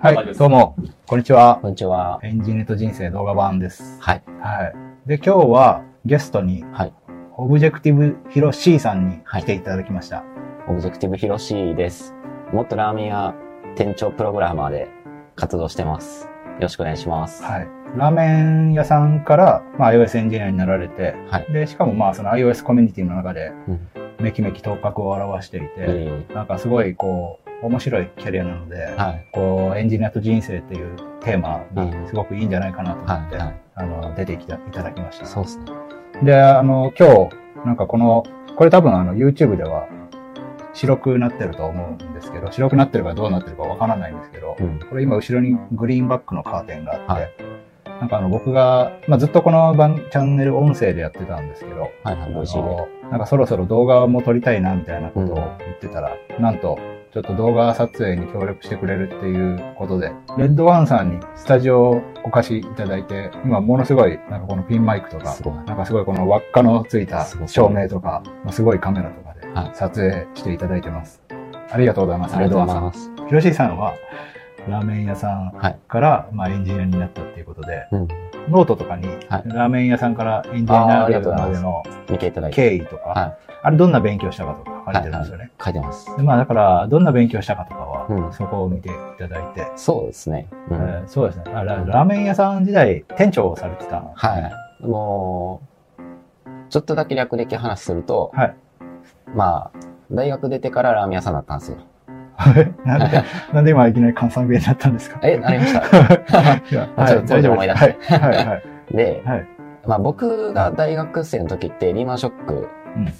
はい、どうも、こんにちは。こんにちは。エンジニアと人生動画版です。はい。はい。で、今日はゲストに、はい。オブジェクティブひろCさんにはい来ていただきました。オブジェクティブひろCです。元ラーメン屋店長プログラマーで活動してます。よろしくお願いします。はい。ラーメン屋さんから、まあ、iOS エンジニアになられて、はい。で、しかもまあ、その iOS コミュニティの中でうん、めきめき頭角を現していて、えなんかすごい、こう、面白いキャリアなので、ーはい。こう、エンジニアと人生っていうテーマにうんすごくいいんじゃないかなと思って、はい。はい。あの、出てきたいただきました。そうですね。で、あの、今日、なんかこの、これ多分あの、YouTube では白くなってると思うんですけど、白くなってるかどうなってるかわからないんですけど、うん。これ今後ろにグリーンバックのカーテンがあって、はいなんかあの、僕が、まあ、ずっとこの番チャンネル音声でやってたんですけど、はいはい。なんかそろそろ動画も撮りたいなみたいなことを言ってたら、なんと、ちょっと動画撮影に協力してくれるっていうことで、レッドワンさんにスタジオをお貸しいただいて、今ものすごい、なんかこのピンマイクとか。なんかすごいこの輪っかのついた照明とか、まあすごいカメラとかはいで撮影していただいてます。ありがとうございます、ありがとう。ございます。ひろCさんは、ラーメン屋さんはい。から、まあ、エンジニアになったっていうことで、うん。ノートとかに、はいラーメン屋さんからエンジニアになるまでの。経緯とか、はあれどんな勉強したかとか書かれてるんですよね。い。書いてます。でまあだから、どんな勉強したかとかは、うんそこを見ていただいて、そうですね。うん。えーそうですねあラ。ラーメン屋さん時代、店長をされてたはい。もう、ちょっとだけ略歴話すると、はい。まあ、大学出てからラーメン屋さんだったんですよ。なんで、なんで今いきなり関西弁になったんですか？え、なりました。ちょっと当時思い出してはい、はい、はい。で、はいまあ僕が大学生の時ってリーマンショックうん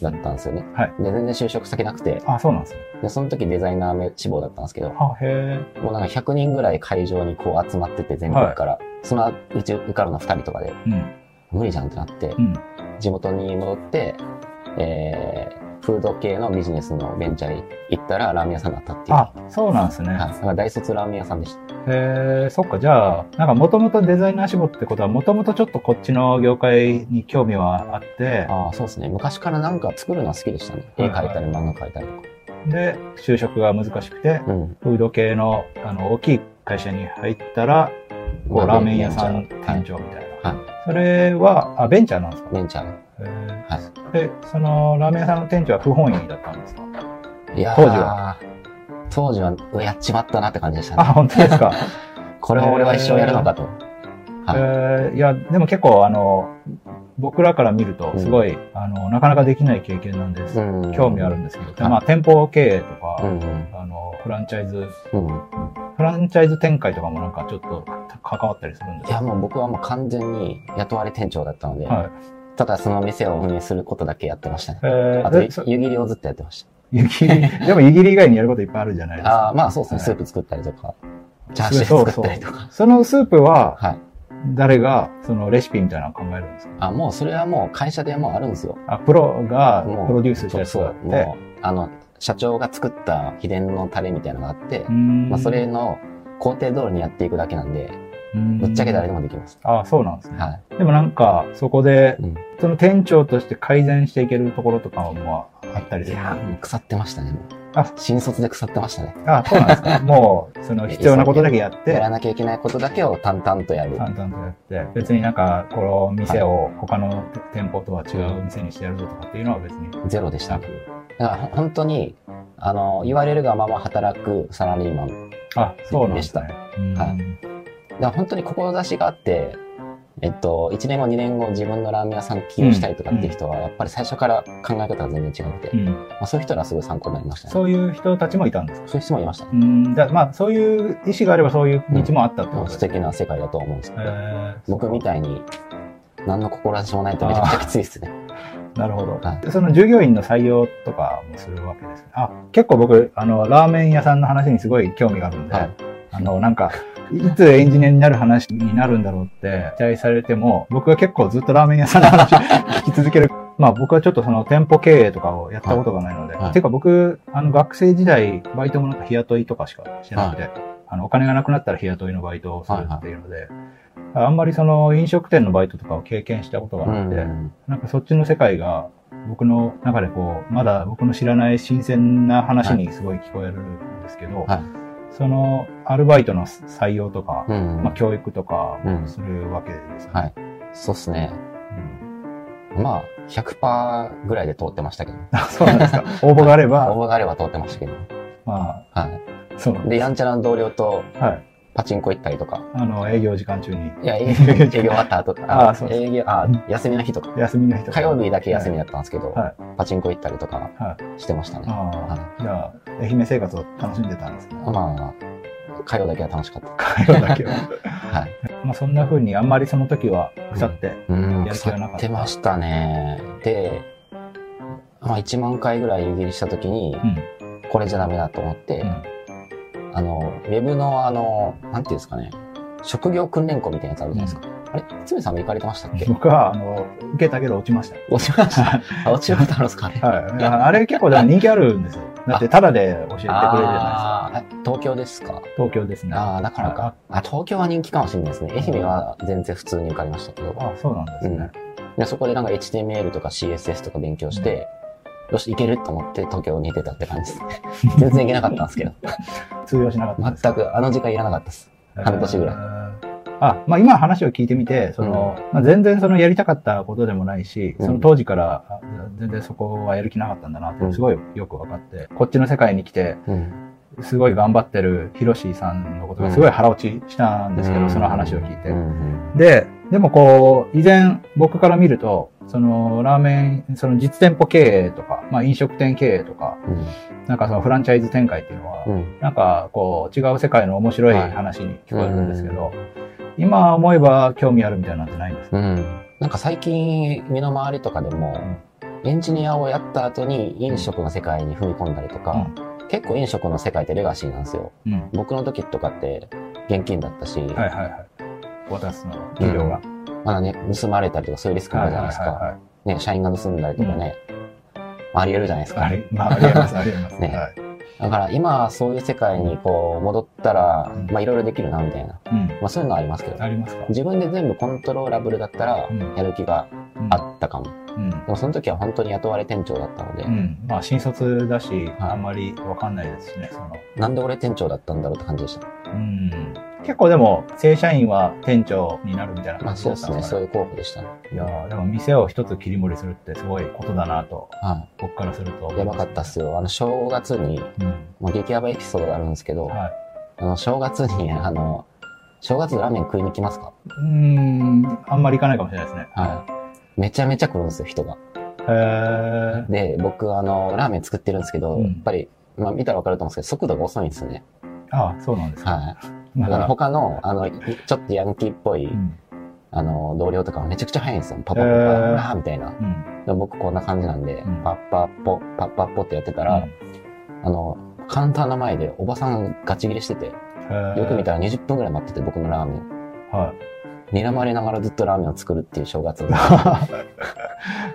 だったんですよね。はいで、全然就職先なくて、あ、そうなんですね。で、その時デザイナー志望だったんですけど、あ、へもうなんか100人ぐらい会場にこう集まってて全国から、そのうち受かるの2人とかで、え。うん。無理じゃんってなって、うん。地元に戻って、えー、フード系のビジネスのベンチャー行ったらラーメン屋さんだったっていう。あ、そうなんですね。はい。大卒ラーメン屋さんでした。へえ、そっか、じゃあ、なんかもともとデザイナー志望ってことは、もともとちょっとこっちの業界に興味はあって、ああ、そうですね。昔からなんか作るのは好きでしたね。絵はいはい描いたり漫画描いたりとか。で、就職が難しくて、うん。フード系のあの大きい会社に入ったら、こまあうラーメン屋さん店長みたいな。はい。それは、あ、ベンチャーなんですか？ベンチャー。はい。で、そのラーメン屋さんの店長は不本意だったんですか？いやー当時は当時は、やっちまったなって感じでしたあ、ね。本当ですか？これを俺は一生やるのかと。はい。えーいや、でも結構、あの、僕らから見ると、すごい、あの、なかなかできない経験なんです。うん興味あるんですけど、はいまあ、店舗経営とか、うんあの、フランチャイズ、うん。うん。フランチャイズ展開とかもなんかちょっと関わったりするんですいや、もう僕はもう完全に雇われ店長だったので、はい。ただその店を運営することだけやってましたね。えあと、湯切りをずっとやってまし湯切り、でも湯切り以外にやることいっぱいあるじゃないですた。か。ああ、まあそうですね。はいスープ作ったりとか、チャーシュー作ったりとか。そのスープは、はい。誰がそのレシピみたいなのを考えるんですか？あ、もうそれはもう会社でもうあるんですよ。あ、プロがプロデュースしたやつがあって、もう、あの、社長が作った秘伝のタレみたいなのがあって、まあそれの工程通りにやっていくだけなんで、ぶっちゃけ誰でもできます。あ、そうなんですね。はい。でもなんか、そこで、うんその店長として改善していけるところとかもあったりする。いやーもう腐ってましたね。あ新卒で腐ってましたね。あ、そうなんですか。もう、その必要なことだけやってや、らなきゃいけないことだけを淡々とやる。淡々とやって、別になんか、この店を他の店舗とは違う店にしてやるぞとかっていうのは別にゼロでした。だからほ本当に、あの、言われるがまま働くサラリーマン。だかあ、そうなんですね。うんはいら本当に志があって、えっと、1年後、2年後、自分のラーメン屋さん起業したいとかっていう人は、やっぱり最初から考え方が全然違くて、うんまあ、そういう人らはすごい参考になりましたね。そういう人たちもいたんですか？そういう人もいましたね。うん、じゃあまあ、そういう意思があればそういう道もあったってことですね。素敵な世界だと思うんですけど、えー僕みたいに、何の志もないとめちゃくちゃきついですね。なるほど。はいでその従業員の採用とかもするわけですね。あ、結構僕、あの、ラーメン屋さんの話にすごい興味があるんで、はいあの、なんか、いつエンジニアになる話になるんだろうって期待されても、僕は結構ずっとラーメン屋さんの話 聞き続ける。まあ僕はちょっとその店舗経営とかをやったことがないので、はい。はいていうか僕、あの学生時代、バイトもなんか日雇いとかしかしてなくて、あの、お金がなくなったら日雇いのバイトをするっていうので、あんまりその飲食店のバイトとかを経験したことがなくて、うん。なんかそっちの世界が僕の中でこう、まだ僕の知らない新鮮な話にすごい聞こえるんですけど、はい。そのアルバイトの採用とか、うん。まあ、教育とかうんするわけですよね。はい。そうっすね。うんまあ、100%ぐらいで通ってましたけど。あそうなんですか。応募があれば、応募があれば通ってましたけど。まはあ、そうなんい。で、やんちゃな同僚とす。はい。パチンコ行ったりとか。あの、営業時間中に、いや、営業 営業終わった後とか。あそうです営業、あ、休みの日とか。休みの日とか。火曜日だけ休みだったんですけど、はいパチンコ行ったりとかはしてましたね。ああ、じゃあ、愛媛生活を楽しんでたんですね。まあ、火曜だけは楽しかった。会話だけは。はい。まあ、そんな風にあんまりその時は腐って、うん、やる気腐がなかったってましたね。で、まあ1万回ぐらい湯切りした時に、うん。これじゃダメだと思って、うんあの、ウェブのあの、なんていうんですかね、職業訓練校みたいなやつあるじゃないですか。あれつみさんも行かれてましたっけ？僕は、あの、受けたけど落ちました。落ちました。あ落ちることあるんですかね。はい。ああれ結構人気あるんですよ。だって、タダで教えてくれるじゃないあーえ東京ですか？ですか。東京ですね。ああ、だからか。あ、東京は人気かもしれないですね。愛媛は全然普通に受かりましたけど。あ、そうなんですね。でそこでなんか HTML とか CSS とか勉強して、よし、いけると思って東京に出たって感じですね。全然いけなかったんですけど。通用しなかった全くあの時間いらなかったです。半年ぐらいい。あ、まあ今話を聞いてみて、その、まあ全然そのやりたかったことでもないし、うんその当時からあ全然そこはやる気なかったんだなってすごいよく分かって、こっちの世界に来て、うん。すごい頑張ってるヒロシーさんのことがすごい腹落ちしたんですけど、うんその話を聞いて。うんで、でもこう、以前僕から見ると、そのラーメン、その実店舗経営とか、まあ飲食店経営とか、なんかそのフランチャイズ展開っていうのは、うん。うん。なんかこう違う世界の面白い話に聞こえるんですけど、今思えば興味あるみたいなんてないんですか、うん。なんか最近、身の回りとかでも、エンジニアをやった後に飲食の世界に踏み込んだりとか、結構飲食の世界ってレガシーなんですよ。うん。うん。僕の時とかって現金だったし、はいはいはい。渡すの、給料が。まだね、盗まれたりとかそういうリスクもあるじゃないですか。はね、社員が盗んだりとかね、あり得るじゃないですか。いはいはい。あり、まあ、ありえます、ありえます。ねはい。だから今そういう世界にこう戻ったらうん、まあいろいろできるなみたいな。うん。まあそういうのはありますけど、ありますか？自分で全部コントローラブルだったらうんやる気がうんあったかも。うん。でもその時は本当に雇われ店長だったので、うん。まあ、新卒だし、はいあんまりわかんないですしね、その。なんで俺店長だったんだろうって感じでした。うん。結構でも、正社員は店長になるみたいなまあ感じそうですね、だったのかなそういう候補でしたね。いやーでも店を一つ切り盛りするってすごいことだなと、は僕からすると。い。やばかったっすよ。あの正月に、うん。もう激ヤバエピソードがあるんですけど、はい。あの正月に、あの、正月ラーメン食いに来ますか？うーん、あんまり行かないかもしれないですね。はい。めちゃめちゃ来るんですよ、人が。へー。で、僕、あの、ラーメン作ってるんですけど、うんやっぱり、まあ見たらわかると思うんですけど、速度が遅いんですよね。ああ、そうなんですか。はい。だか、らら他の、あの、いちょっとヤンキーっぽい、うん。あの、同僚とかはめちゃくちゃ早いんですよ。パパパパ、あーみたいな。うん。で僕こんな感じなんで、うんパッパッポ、パッパッポってやってたら、あの、カウンターの前でおばさんガチ切れしてて、よく見たら。ら20分くらい待ってて、僕のラーメン。はい。睨まれながらずっとラーメンを作るっていう正月。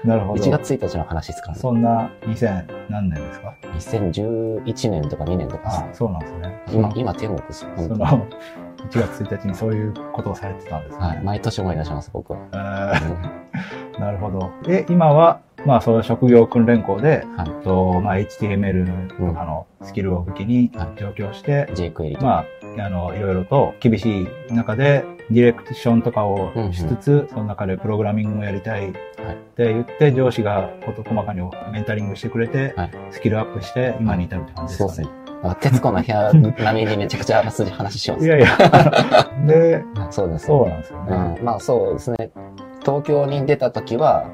なるほど。1月1日の話ですか？らね。そんな2000何年ですか？2011年とか2年とかですあそうなんですね。今、今天国ですよ。その、本当1月1日にそういうことをされてたんですね。はい。毎年思い出します、僕は。えー なるほど。で、今は、まあ、その職業訓練校で、はいとまあ、HTML とかのスキルを武器にはい上京して、J クエリとか。まあ、あの、いろいろと厳しい中で、ディレクションとかをしつつ、その中でプログラミングもやりたいって言って、上司が事細かにメンタリングしてくれて、はいスキルアップして、今に至るって感じですかね。あ徹子の部屋並みにめちゃくちゃあらすじ話します。いやいや、で、そうです。そうなんですよね。うん。まあそうですね。東京に出た時は、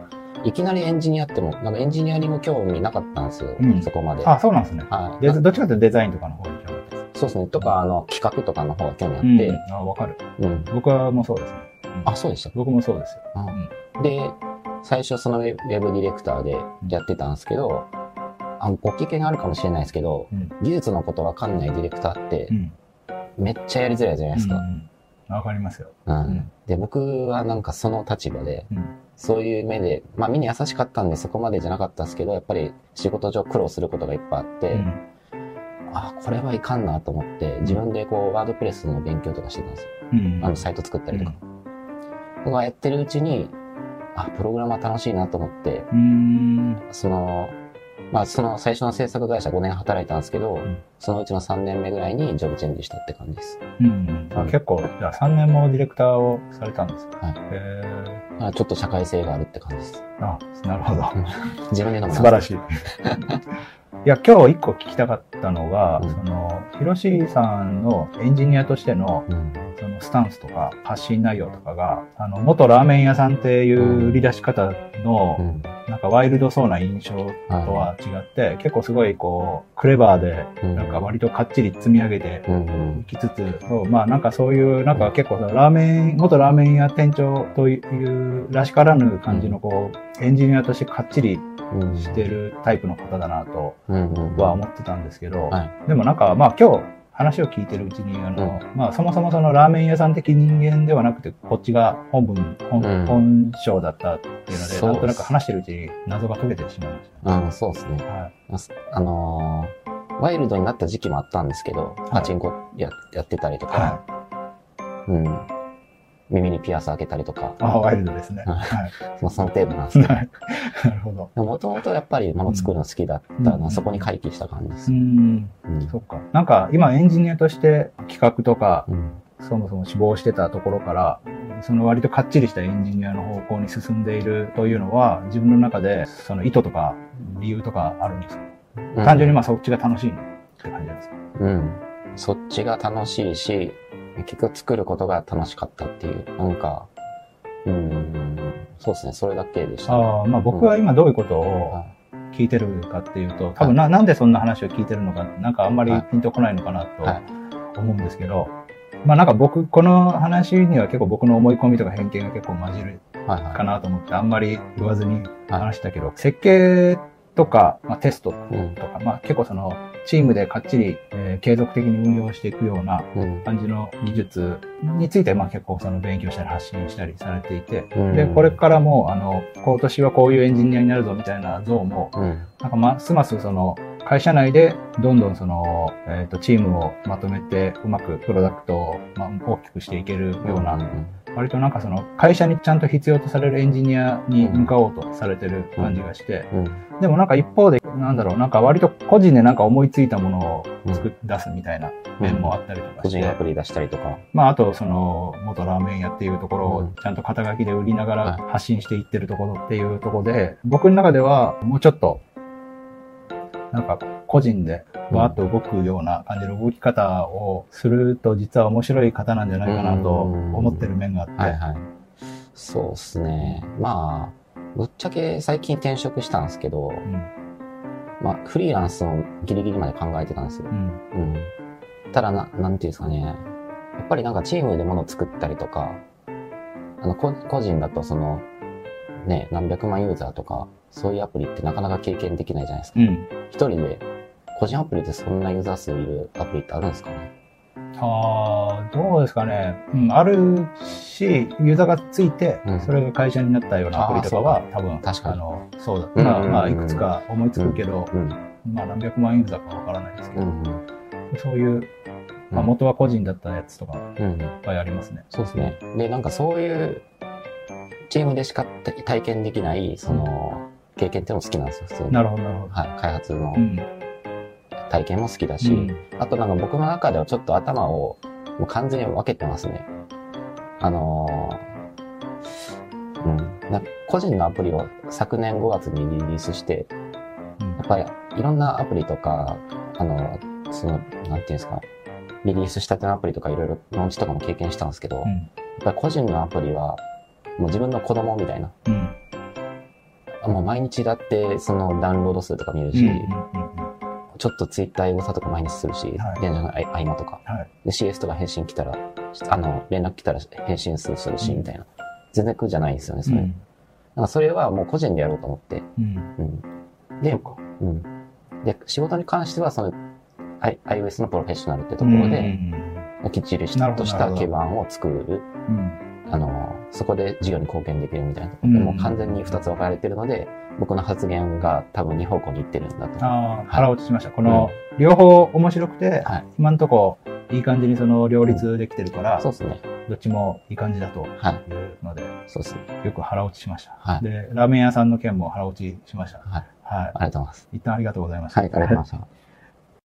いきなりエンジニアっても、なんかエンジニアリング興味なかったんですよ。うんそこまで。あ、そうなんですね。はい。でどっちかというとデザインとかの方に興味あったです。そうですね。とか、あの、企画とかの方が興味あっうんて、。あ、わかる。うん。僕はもうそうですね。うんあ、そうでした？僕もそうですよ。うんで、最初そのウェブディレクターでやってたんですけど、あご経験あるかもしれないですけど、うん。技術のことわかんないディレクターってう、ん。めっちゃやりづらいじゃないですか。うんうんわかりますよ。うんんで、僕はなんかその立場で、うん。そういう目で、まあみんな優しかったんでそこまでじゃなかったですけど、やっぱり仕事上苦労することがいっぱいあって、うんあ、これはいかんなと思って、自分でこう、ワードプレスの勉強とかしてたんですよ。うん。あの、サイト作ったりとか。僕がやってるうちに、あ、プログラマー楽しいなと思って。その、まあ、その最初の制作会社5年働いたんですけど、んそのうちの3年目ぐらいにジョブチェンジしたって感じです。うん。あ結構、じゃあ3年もディレクターをされたんですか？はいへまあ、ちょっと社会性があるって感じです。ーあ、なるほど。自分で飲む素晴らしい。いや、今日一個聞きたかったのが、うんその、ヒロシさんのエンジニアとしての、うん。そのスタンスとか発信内容とかが、あの、元ラーメン屋さんっていう売り出し方の、うん。なんかワイルドそうな印象とは違って、結構すごいこう、クレバーで、うんなんか割とかっちり積み上げてうん。うん。いきつつ、まあなんかそういう、なんか結構ラーメン、元ラーメン屋店長というらしからぬ感じのこう、エンジニアとしてかっちりうん。してるタイプの方だなとうん。うん。は思ってたんですけど、はいでもなんかまあ今日話を聞いてるうちに、あの、まあそもそもそのラーメン屋さん的人間ではなくて、こっちが本文、本,、うん本性だったっていうので、なんとなく話してるうちに謎が解けてしまいましうん、そうですね。た。はい。まああのーワイルドになった時期もあったんですけど、パチンコややってたりとか、はうん。耳にピアス開けたりとか、ああ、ワイルドですね。はいはい。まあその程度なんですけど、なるほど。もともとやっぱり物作るの好きだったのうんはそこに回帰した感じですう。ん。うん。そっか。なんか今エンジニアとして企画とか、うん。そもそも志望してたところから、その割とかっちりしたエンジニアの方向に進んでいるというのは、自分の中でその意図とか理由とかあるんですか、単純にまあそっちが楽しいって感じなんですか？うん。そっちが楽しいし、結局作ることが楽しかったっていう、なんか、うん、そうですね、それだけでした、ね。ああ、まあ僕は今どういうことをは聞いてるかっていうと、多分な、なんでそんな話を聞いてるのか、なんかあんまりピンとこないのかなとはい思うんですけど、まあなんか僕、この話には結構僕の思い込みとか偏見が結構混じるい。はい。かなと思って、あんまり言わずにはい話したけど、設計とか、まあ、テストうん。とか、まあ、結構その、チームでかっちり、えー継続的に運用していくようなうん。感じの技術について、まあ結構その勉強したり発信したりされていて、うんで、これからも、あの、今年はこういうエンジニアになるぞみたいな像も、うん。なんかますますその、会社内でどんどんその、えっ、と、チームをまとめて、うまくプロダクトを、まあ、大きくしていけるような、割となんかその会社にちゃんと必要とされるエンジニアに向かおうとされてる感じがして、うん。でもなんか一方で、なんだろう、なんか割と個人でなんか思いついたものを作り出すみたいな面もあったりとかして、個人アプリ出したりとか。まああとその元ラーメン屋っていうところをうんちゃんと肩書きで売りながはら発信していってるところっていうところで、僕の中ではもうちょっと、なんか個人でわーっと動くような感じの動き方をすると実は面白い方なんじゃないかなと思ってる面があって、はいはい。そうですね。まあ、ぶっちゃけ最近転職したんですけど、うんまあ、フリーランスのギリギリまで考えてたんですよう。んうん。ただな、なんていうんですかね。やっぱりなんかチームで物を作ったりとか、あの、こ個人だとその、ね、何百万ユーザーとか、そういうアプリってなかなか経験できないじゃないですか。うん一人で、個人アプリでそんなユーザー数いるアプリってあるんですかねああ、どうですかね。うん、あるし、ユーザーがついてうん、それが会社になったようなアプリとかは、多分、確かにあの、そうだったら、うんうんうんまあ、いくつか思いつくけど、うん。まあ、何百万ユーザーかわからないですけど、うん。そういう、まあ、元は個人だったやつとか、いっぱいありますね。そうですね。で、なんかそういう、チームでしか体験できない、その、経験っていうのも好きなんですよ、普通に。なるほど、なるほど。はい。開発のうん。体験も好きだし、うんあとなんか僕の中ではちょっと頭をもう完全に分けてますね。あのーうん。な個人のアプリを昨年5月にリリースして、うんやっぱりいろんなアプリとか、あの、その、なんていうんですか、リリースしたてのアプリとかいろいろローンチとかも経験したんですけど、やっうん。ぱり個人のアプリはもう自分の子供みたいな。うん。もう毎日だってそのダウンロード数とか見るし、うん。うん。ちょっとツイッターエゴサとか毎日するし、はい電車の合合間とか。はい。で、CS とか返信来たら、あの、連絡来たら返信するするし、うんみたいな。全然苦じゃないんですよね、それ。うん。なんかそれはもう個人でやろうと思って。うん。うん。で。うん。で、仕事に関しては、その、I- iOS のプロフェッショナルってところうで、んきっちりとした基盤を作る。うん。あの、そこで事業に貢献できるみたいなところで、うんもう完全に二つ分かれてるので、僕の発言が多分二方向に行ってるんだと。ああ、腹落ちしました。この、両方面白くて、はい。今んとこ、いい感じにその両立できてるから、そうですね。どっちもいい感じだとはい。いうので、そうですね。よく腹落ちしました。はいで、ラーメン屋さんの件も腹落ちしました。はい。はい。ありがとうございます。一旦ありがとうございました。はい、ありがとうございました。